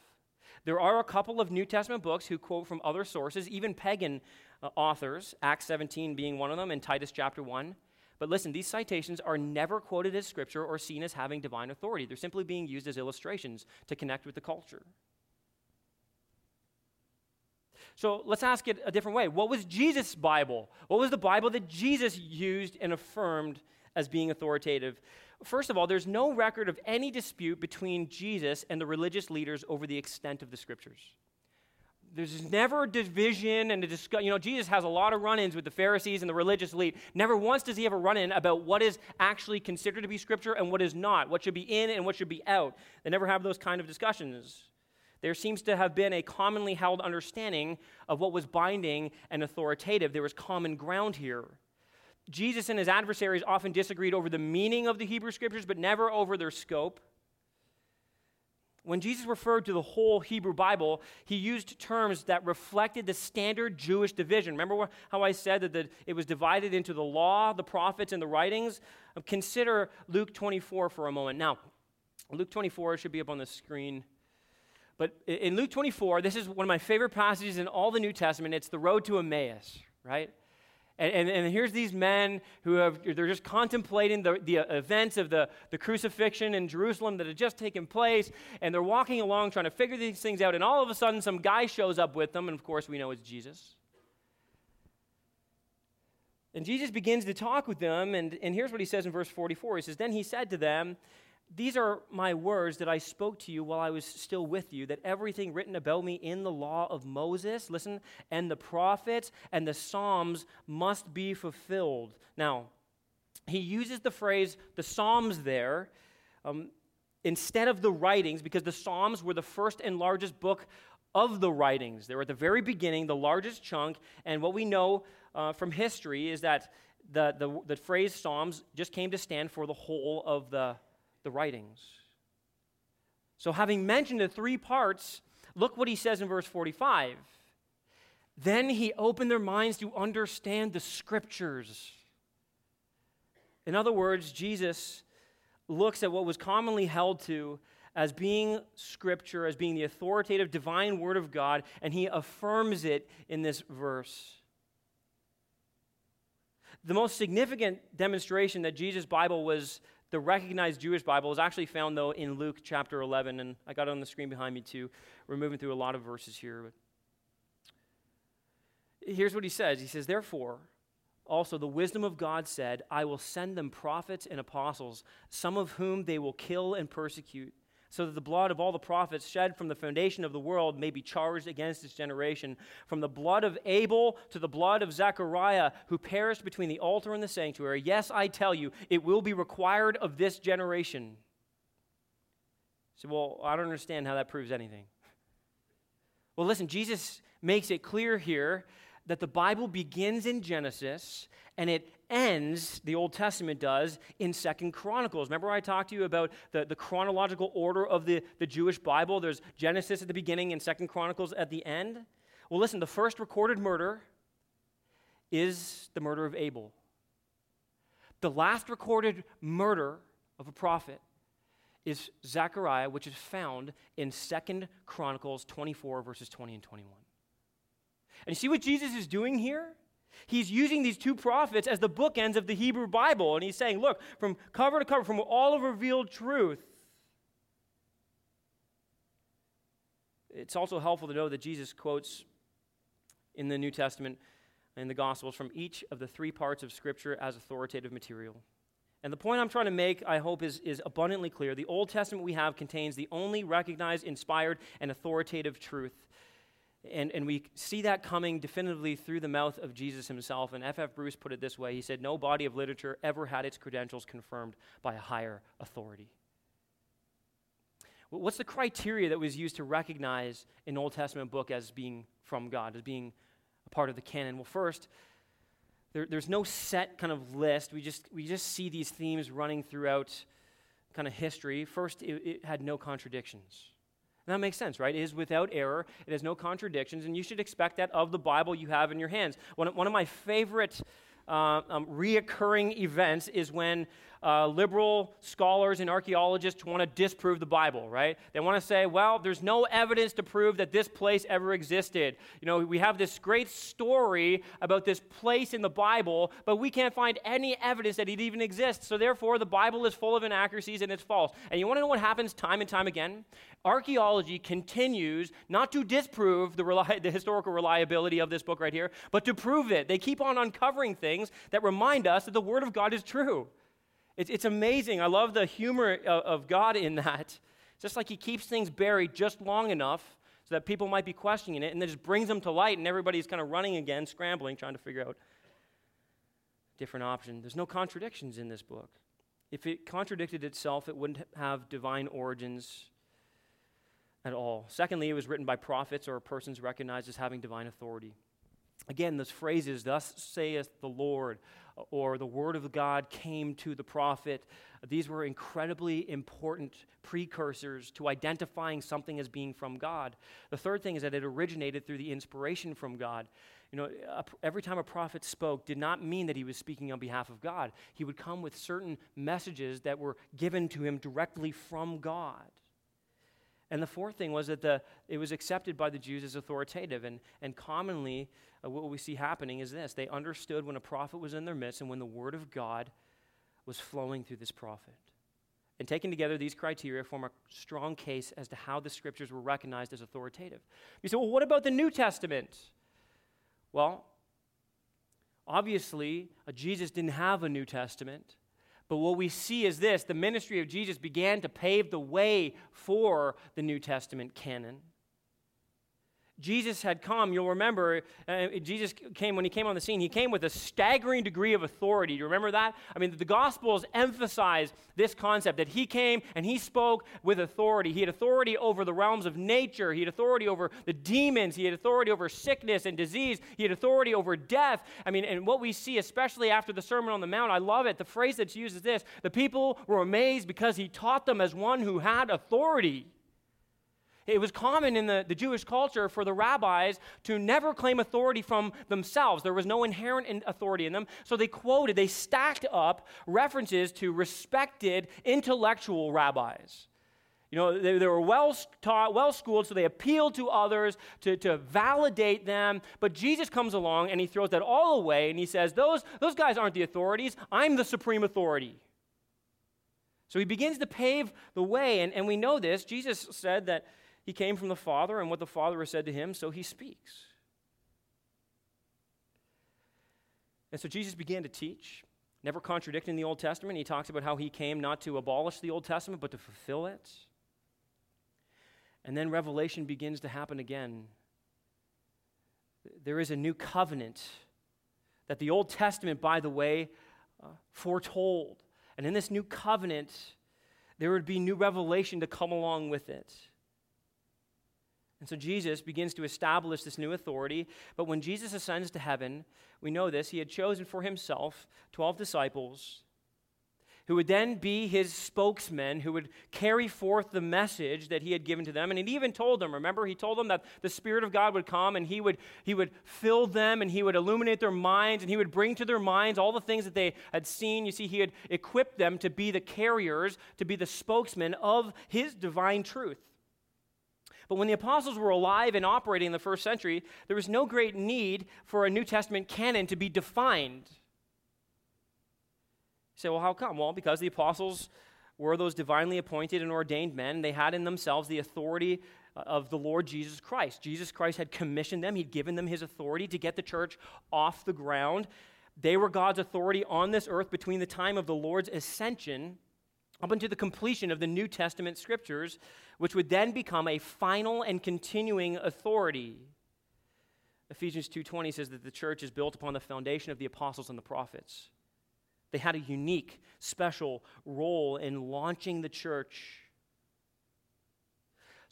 S1: There are a couple of New Testament books who quote from other sources, even pagan uh, authors, Acts 17 being one of them, and Titus chapter 1. But listen, these citations are never quoted as scripture or seen as having divine authority. They're simply being used as illustrations to connect with the culture. So let's ask it a different way. What was Jesus' Bible? What was the Bible that Jesus used and affirmed as being authoritative? First of all, there's no record of any dispute between Jesus and the religious leaders over the extent of the scriptures there's never a division and a discussion. You know, Jesus has a lot of run ins with the Pharisees and the religious elite. Never once does he have a run in about what is actually considered to be Scripture and what is not, what should be in and what should be out. They never have those kind of discussions. There seems to have been a commonly held understanding of what was binding and authoritative. There was common ground here. Jesus and his adversaries often disagreed over the meaning of the Hebrew Scriptures, but never over their scope. When Jesus referred to the whole Hebrew Bible, he used terms that reflected the standard Jewish division. Remember how I said that the, it was divided into the law, the prophets, and the writings? Um, consider Luke 24 for a moment. Now, Luke 24 should be up on the screen. But in Luke 24, this is one of my favorite passages in all the New Testament. It's the road to Emmaus, right? And, and, and, here's these men who have, they're just contemplating the, the events of the, the crucifixion in Jerusalem that had just taken place. And they're walking along trying to figure these things out. And all of a sudden, some guy shows up with them. And of course, we know it's Jesus. And Jesus begins to talk with them. And, and here's what he says in verse 44 He says, Then he said to them, these are my words that I spoke to you while I was still with you, that everything written about me in the law of Moses, listen, and the prophets and the Psalms must be fulfilled. Now, he uses the phrase the Psalms there um, instead of the writings because the Psalms were the first and largest book of the writings. They were at the very beginning, the largest chunk, and what we know uh, from history is that the, the, the phrase Psalms just came to stand for the whole of the the writings. So, having mentioned the three parts, look what he says in verse 45. Then he opened their minds to understand the scriptures. In other words, Jesus looks at what was commonly held to as being scripture, as being the authoritative divine word of God, and he affirms it in this verse. The most significant demonstration that Jesus' Bible was the recognized Jewish Bible is actually found, though, in Luke chapter 11, and I got it on the screen behind me, too. We're moving through a lot of verses here. But here's what he says He says, Therefore, also the wisdom of God said, I will send them prophets and apostles, some of whom they will kill and persecute so that the blood of all the prophets shed from the foundation of the world may be charged against this generation. From the blood of Abel to the blood of Zechariah, who perished between the altar and the sanctuary. Yes, I tell you, it will be required of this generation. So, well, I don't understand how that proves anything. Well, listen, Jesus makes it clear here that the Bible begins in Genesis and it ends, the Old Testament does, in Second Chronicles. Remember I talked to you about the, the chronological order of the, the Jewish Bible? There's Genesis at the beginning and Second Chronicles at the end. Well, listen, the first recorded murder is the murder of Abel. The last recorded murder of a prophet is Zechariah, which is found in Second Chronicles 24, verses 20 and 21. And you see what Jesus is doing here? He's using these two prophets as the bookends of the Hebrew Bible. And he's saying, look, from cover to cover, from all of revealed truth. It's also helpful to know that Jesus quotes in the New Testament and the Gospels from each of the three parts of Scripture as authoritative material. And the point I'm trying to make, I hope, is, is abundantly clear. The Old Testament we have contains the only recognized, inspired, and authoritative truth. And, and we see that coming definitively through the mouth of Jesus himself. And F.F. F. Bruce put it this way He said, No body of literature ever had its credentials confirmed by a higher authority. What's the criteria that was used to recognize an Old Testament book as being from God, as being a part of the canon? Well, first, there, there's no set kind of list. We just, we just see these themes running throughout kind of history. First, it, it had no contradictions. And that makes sense, right? It is without error, it has no contradictions, and you should expect that of the Bible you have in your hands. One, one of my favorite uh, um, reoccurring events is when uh, liberal scholars and archaeologists want to disprove the Bible, right? They want to say, well, there's no evidence to prove that this place ever existed. You know, we have this great story about this place in the Bible, but we can't find any evidence that it even exists. So therefore, the Bible is full of inaccuracies and it's false. And you want to know what happens time and time again? Archaeology continues not to disprove the, reli- the historical reliability of this book right here, but to prove it. They keep on uncovering things that remind us that the Word of God is true. It's, it's amazing. I love the humor of, of God in that. just like He keeps things buried just long enough so that people might be questioning it, and then just brings them to light, and everybody's kind of running again, scrambling, trying to figure out different option. There's no contradictions in this book. If it contradicted itself, it wouldn't have divine origins at all. Secondly, it was written by prophets or persons recognized as having divine authority. Again, those phrases, thus saith the Lord, or the word of God came to the prophet, these were incredibly important precursors to identifying something as being from God. The third thing is that it originated through the inspiration from God. You know, every time a prophet spoke did not mean that he was speaking on behalf of God. He would come with certain messages that were given to him directly from God. And the fourth thing was that the, it was accepted by the Jews as authoritative. And, and commonly, uh, what we see happening is this they understood when a prophet was in their midst and when the word of God was flowing through this prophet. And taken together, these criteria form a strong case as to how the scriptures were recognized as authoritative. You say, well, what about the New Testament? Well, obviously, uh, Jesus didn't have a New Testament. But what we see is this the ministry of Jesus began to pave the way for the New Testament canon. Jesus had come, you'll remember, uh, Jesus came, when he came on the scene, he came with a staggering degree of authority. Do you remember that? I mean, the Gospels emphasize this concept that he came and he spoke with authority. He had authority over the realms of nature, he had authority over the demons, he had authority over sickness and disease, he had authority over death. I mean, and what we see, especially after the Sermon on the Mount, I love it. The phrase that's used is this the people were amazed because he taught them as one who had authority. It was common in the, the Jewish culture for the rabbis to never claim authority from themselves. There was no inherent authority in them. So they quoted, they stacked up references to respected intellectual rabbis. You know, they, they were well taught, well schooled, so they appealed to others to, to validate them. But Jesus comes along and he throws that all away and he says, Those, those guys aren't the authorities, I'm the supreme authority. So he begins to pave the way, and, and we know this. Jesus said that he came from the Father, and what the Father has said to him, so he speaks. And so Jesus began to teach, never contradicting the Old Testament. He talks about how he came not to abolish the Old Testament, but to fulfill it. And then revelation begins to happen again. There is a new covenant that the Old Testament, by the way, uh, foretold. And in this new covenant, there would be new revelation to come along with it. And so Jesus begins to establish this new authority. But when Jesus ascends to heaven, we know this, he had chosen for himself 12 disciples who would then be his spokesmen, who would carry forth the message that he had given to them. And he even told them, remember, he told them that the Spirit of God would come and he would, he would fill them and he would illuminate their minds and he would bring to their minds all the things that they had seen. You see, he had equipped them to be the carriers, to be the spokesmen of his divine truth. But when the apostles were alive and operating in the first century, there was no great need for a New Testament canon to be defined. You say, well, how come? Well, because the apostles were those divinely appointed and ordained men. They had in themselves the authority uh, of the Lord Jesus Christ. Jesus Christ had commissioned them, He'd given them His authority to get the church off the ground. They were God's authority on this earth between the time of the Lord's ascension up until the completion of the New Testament scriptures, which would then become a final and continuing authority. Ephesians 2:20 says that the church is built upon the foundation of the apostles and the prophets. They had a unique, special role in launching the church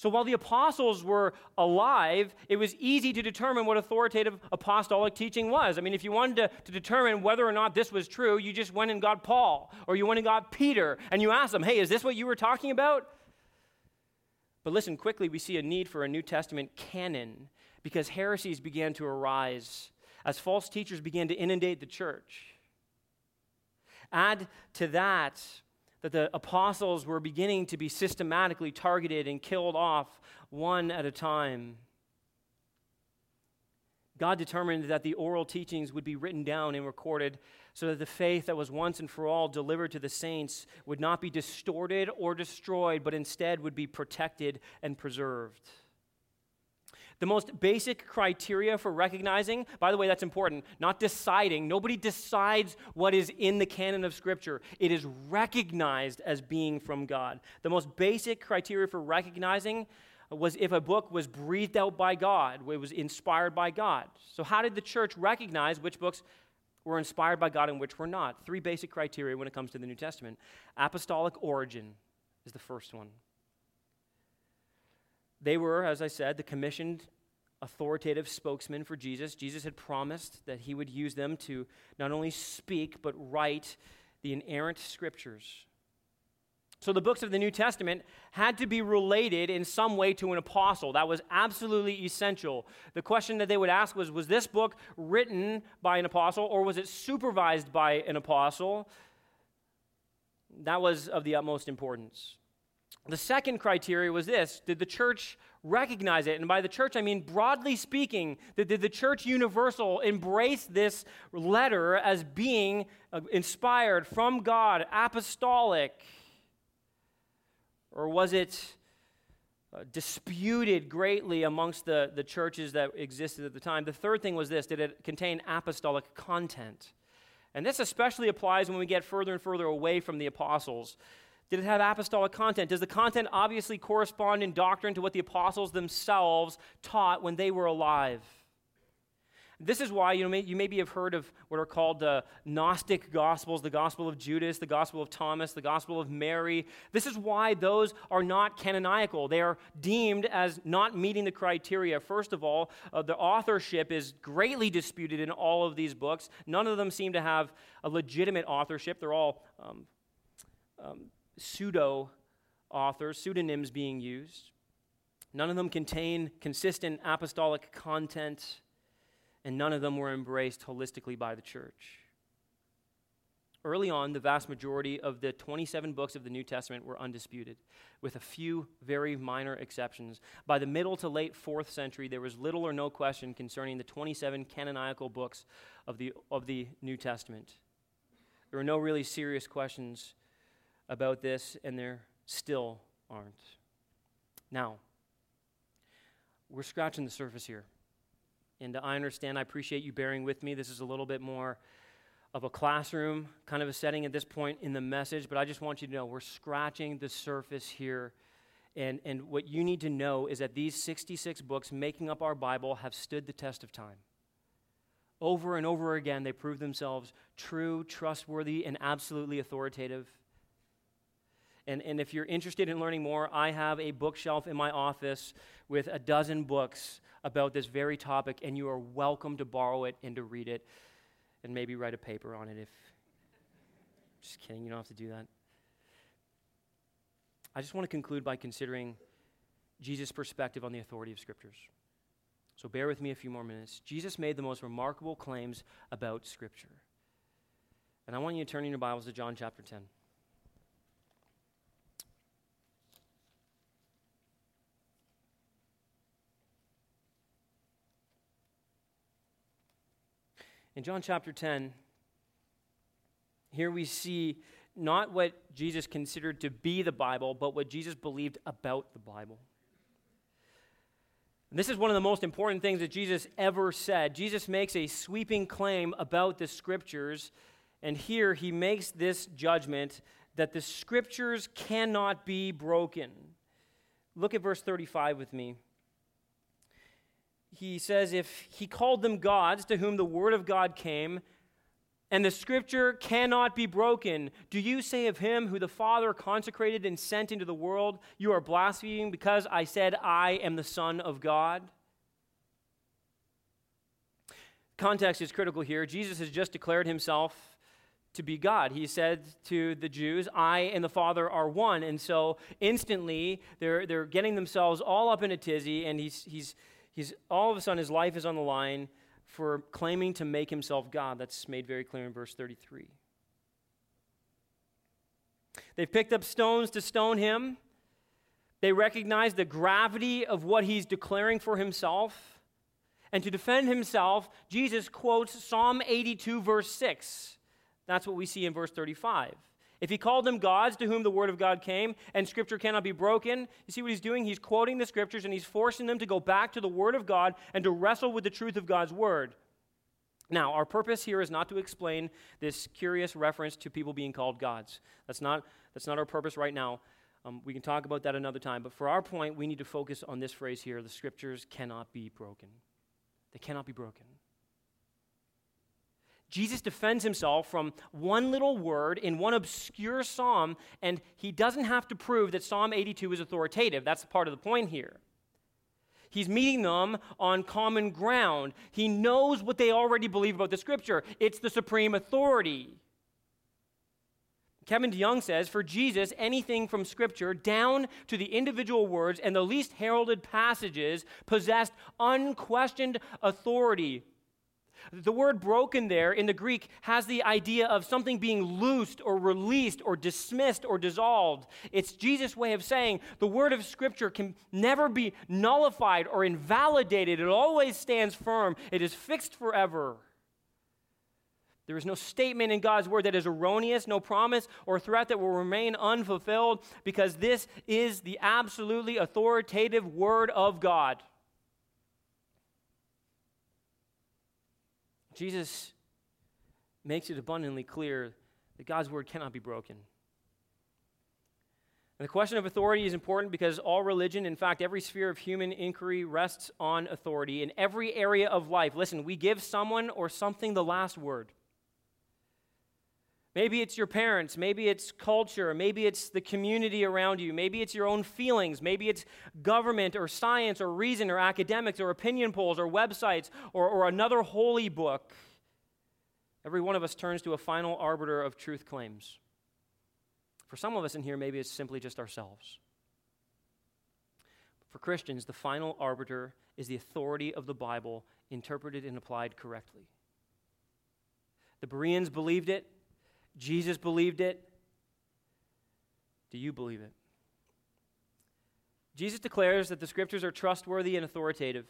S1: so while the apostles were alive, it was easy to determine what authoritative apostolic teaching was. I mean, if you wanted to, to, determine whether or not this was true, you just went and got Paul or you went and got Peter and you asked them, hey, is this what you were talking about? But listen, quickly, we see a need for a New Testament canon because heresies began to arise as false teachers began to inundate the church. Add to that that the apostles were beginning to be systematically targeted and killed off one at a time. God determined that the oral teachings would be written down and recorded so that the faith that was once and for all delivered to the saints would not be distorted or destroyed, but instead would be protected and preserved. The most basic criteria for recognizing, by the way, that's important, not deciding. Nobody decides what is in the canon of Scripture. It is recognized as being from God. The most basic criteria for recognizing was if a book was breathed out by God, it was inspired by God. So, how did the church recognize which books were inspired by God and which were not? Three basic criteria when it comes to the New Testament. Apostolic origin is the first one. They were, as I said, the commissioned authoritative spokesman for Jesus. Jesus had promised that he would use them to not only speak, but write the inerrant scriptures. So the books of the New Testament had to be related in some way to an apostle. That was absolutely essential. The question that they would ask was Was this book written by an apostle or was it supervised by an apostle? That was of the utmost importance. The second criteria was this Did the church recognize it? And by the church, I mean broadly speaking, that did the church universal embrace this letter as being uh, inspired from God, apostolic? Or was it uh, disputed greatly amongst the, the churches that existed at the time? The third thing was this Did it contain apostolic content? And this especially applies when we get further and further away from the apostles. Did it have apostolic content? Does the content obviously correspond in doctrine to what the apostles themselves taught when they were alive? This is why you, know, you maybe have heard of what are called the Gnostic Gospels, the Gospel of Judas, the Gospel of Thomas, the Gospel of Mary. This is why those are not canonical. They are deemed as not meeting the criteria. First of all, uh, the authorship is greatly disputed in all of these books. None of them seem to have a legitimate authorship. They're all um, um, pseudo authors, pseudonyms being used. None of them contain consistent apostolic content and none of them were embraced holistically by the church. Early on, the vast majority of the 27 books of the New Testament were undisputed, with a few very minor exceptions. By the middle to late 4th century, there was little or no question concerning the 27 canonical books of the, of the New Testament. There were no really serious questions about this, and there still aren't. Now, we're scratching the surface here. And I understand, I appreciate you bearing with me. This is a little bit more of a classroom kind of a setting at this point in the message, but I just want you to know we're scratching the surface here. And, and what you need to know is that these 66 books making up our Bible have stood the test of time. Over and over again, they prove themselves true, trustworthy, and absolutely authoritative. And, and if you're interested in learning more, I have a bookshelf in my office with a dozen books about this very topic, and you are welcome to borrow it and to read it and maybe write a paper on it if. Just kidding, you don't have to do that. I just want to conclude by considering Jesus' perspective on the authority of Scriptures. So bear with me a few more minutes. Jesus made the most remarkable claims about Scripture. And I want you to turn in your Bibles to John chapter 10. In John chapter 10, here we see not what Jesus considered to be the Bible, but what Jesus believed about the Bible. And this is one of the most important things that Jesus ever said. Jesus makes a sweeping claim about the scriptures, and here he makes this judgment that the scriptures cannot be broken. Look at verse 35 with me he says, if he called them gods to whom the word of God came, and the scripture cannot be broken, do you say of him who the Father consecrated and sent into the world, you are blaspheming because I said, I am the Son of God? Context is critical here. Jesus has just declared himself to be God. He said to the Jews, I and the Father are one. And so instantly, they're, they're getting themselves all up in a tizzy, and he's, he's, He's all of a sudden his life is on the line for claiming to make himself God. That's made very clear in verse 33. They've picked up stones to stone him. They recognize the gravity of what he's declaring for himself. And to defend himself, Jesus quotes Psalm 82, verse 6. That's what we see in verse 35. If he called them gods to whom the word of God came and scripture cannot be broken, you see what he's doing? He's quoting the scriptures and he's forcing them to go back to the word of God and to wrestle with the truth of God's word. Now, our purpose here is not to explain this curious reference to people being called gods. That's not, that's not our purpose right now. Um, we can talk about that another time. But for our point, we need to focus on this phrase here the scriptures cannot be broken. They cannot be broken. Jesus defends himself from one little word in one obscure psalm, and he doesn't have to prove that Psalm 82 is authoritative. That's part of the point here. He's meeting them on common ground. He knows what they already believe about the scripture it's the supreme authority. Kevin DeYoung says, for Jesus, anything from Scripture down to the individual words and the least heralded passages possessed unquestioned authority the word broken there in the Greek has the idea of something being loosed or released or dismissed or dissolved. It's Jesus' way of saying the word of Scripture can never be nullified or invalidated. It always stands firm, it is fixed forever. There is no statement in God's word that is erroneous, no promise or threat that will remain unfulfilled, because this is the absolutely authoritative word of God. Jesus makes it abundantly clear that God's word cannot be broken. And the question of authority is important because all religion, in fact, every sphere of human inquiry rests on authority. In every area of life, listen, we give someone or something the last word. Maybe it's your parents, maybe it's culture, maybe it's the community around you, maybe it's your own feelings, maybe it's government or science or reason or academics or opinion polls or websites or, or another holy book. Every one of us turns to a final arbiter of truth claims. For some of us in here, maybe it's simply just ourselves. For Christians, the final arbiter is the authority of the Bible interpreted and applied correctly. The Bereans believed it, Jesus believed it. Do you believe it? Jesus declares that the scriptures are trustworthy and authoritative.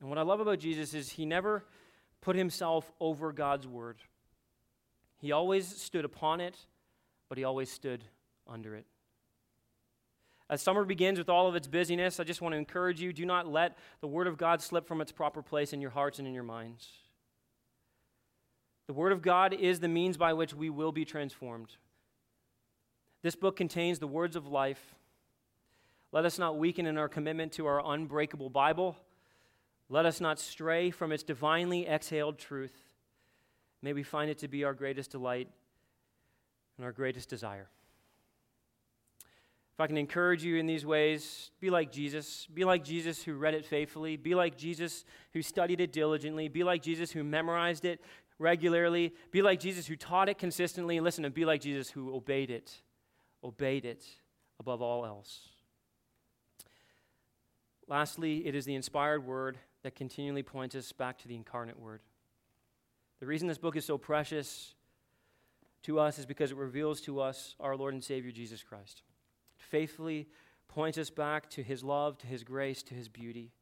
S1: And what I love about Jesus is he never put himself over God's word. He always stood upon it, but he always stood under it. As summer begins with all of its busyness, I just want to encourage you do not let the word of God slip from its proper place in your hearts and in your minds. The Word of God is the means by which we will be transformed. This book contains the words of life. Let us not weaken in our commitment to our unbreakable Bible. Let us not stray from its divinely exhaled truth. May we find it to be our greatest delight and our greatest desire. If I can encourage you in these ways, be like Jesus. Be like Jesus who read it faithfully. Be like Jesus who studied it diligently. Be like Jesus who memorized it, regularly. Be like Jesus who taught it consistently. And listen, and be like Jesus who obeyed it, obeyed it above all else. Lastly, it is the inspired word that continually points us back to the incarnate word. The reason this book is so precious to us is because it reveals to us our Lord and Savior Jesus Christ. It faithfully points us back to his love, to his grace, to his beauty.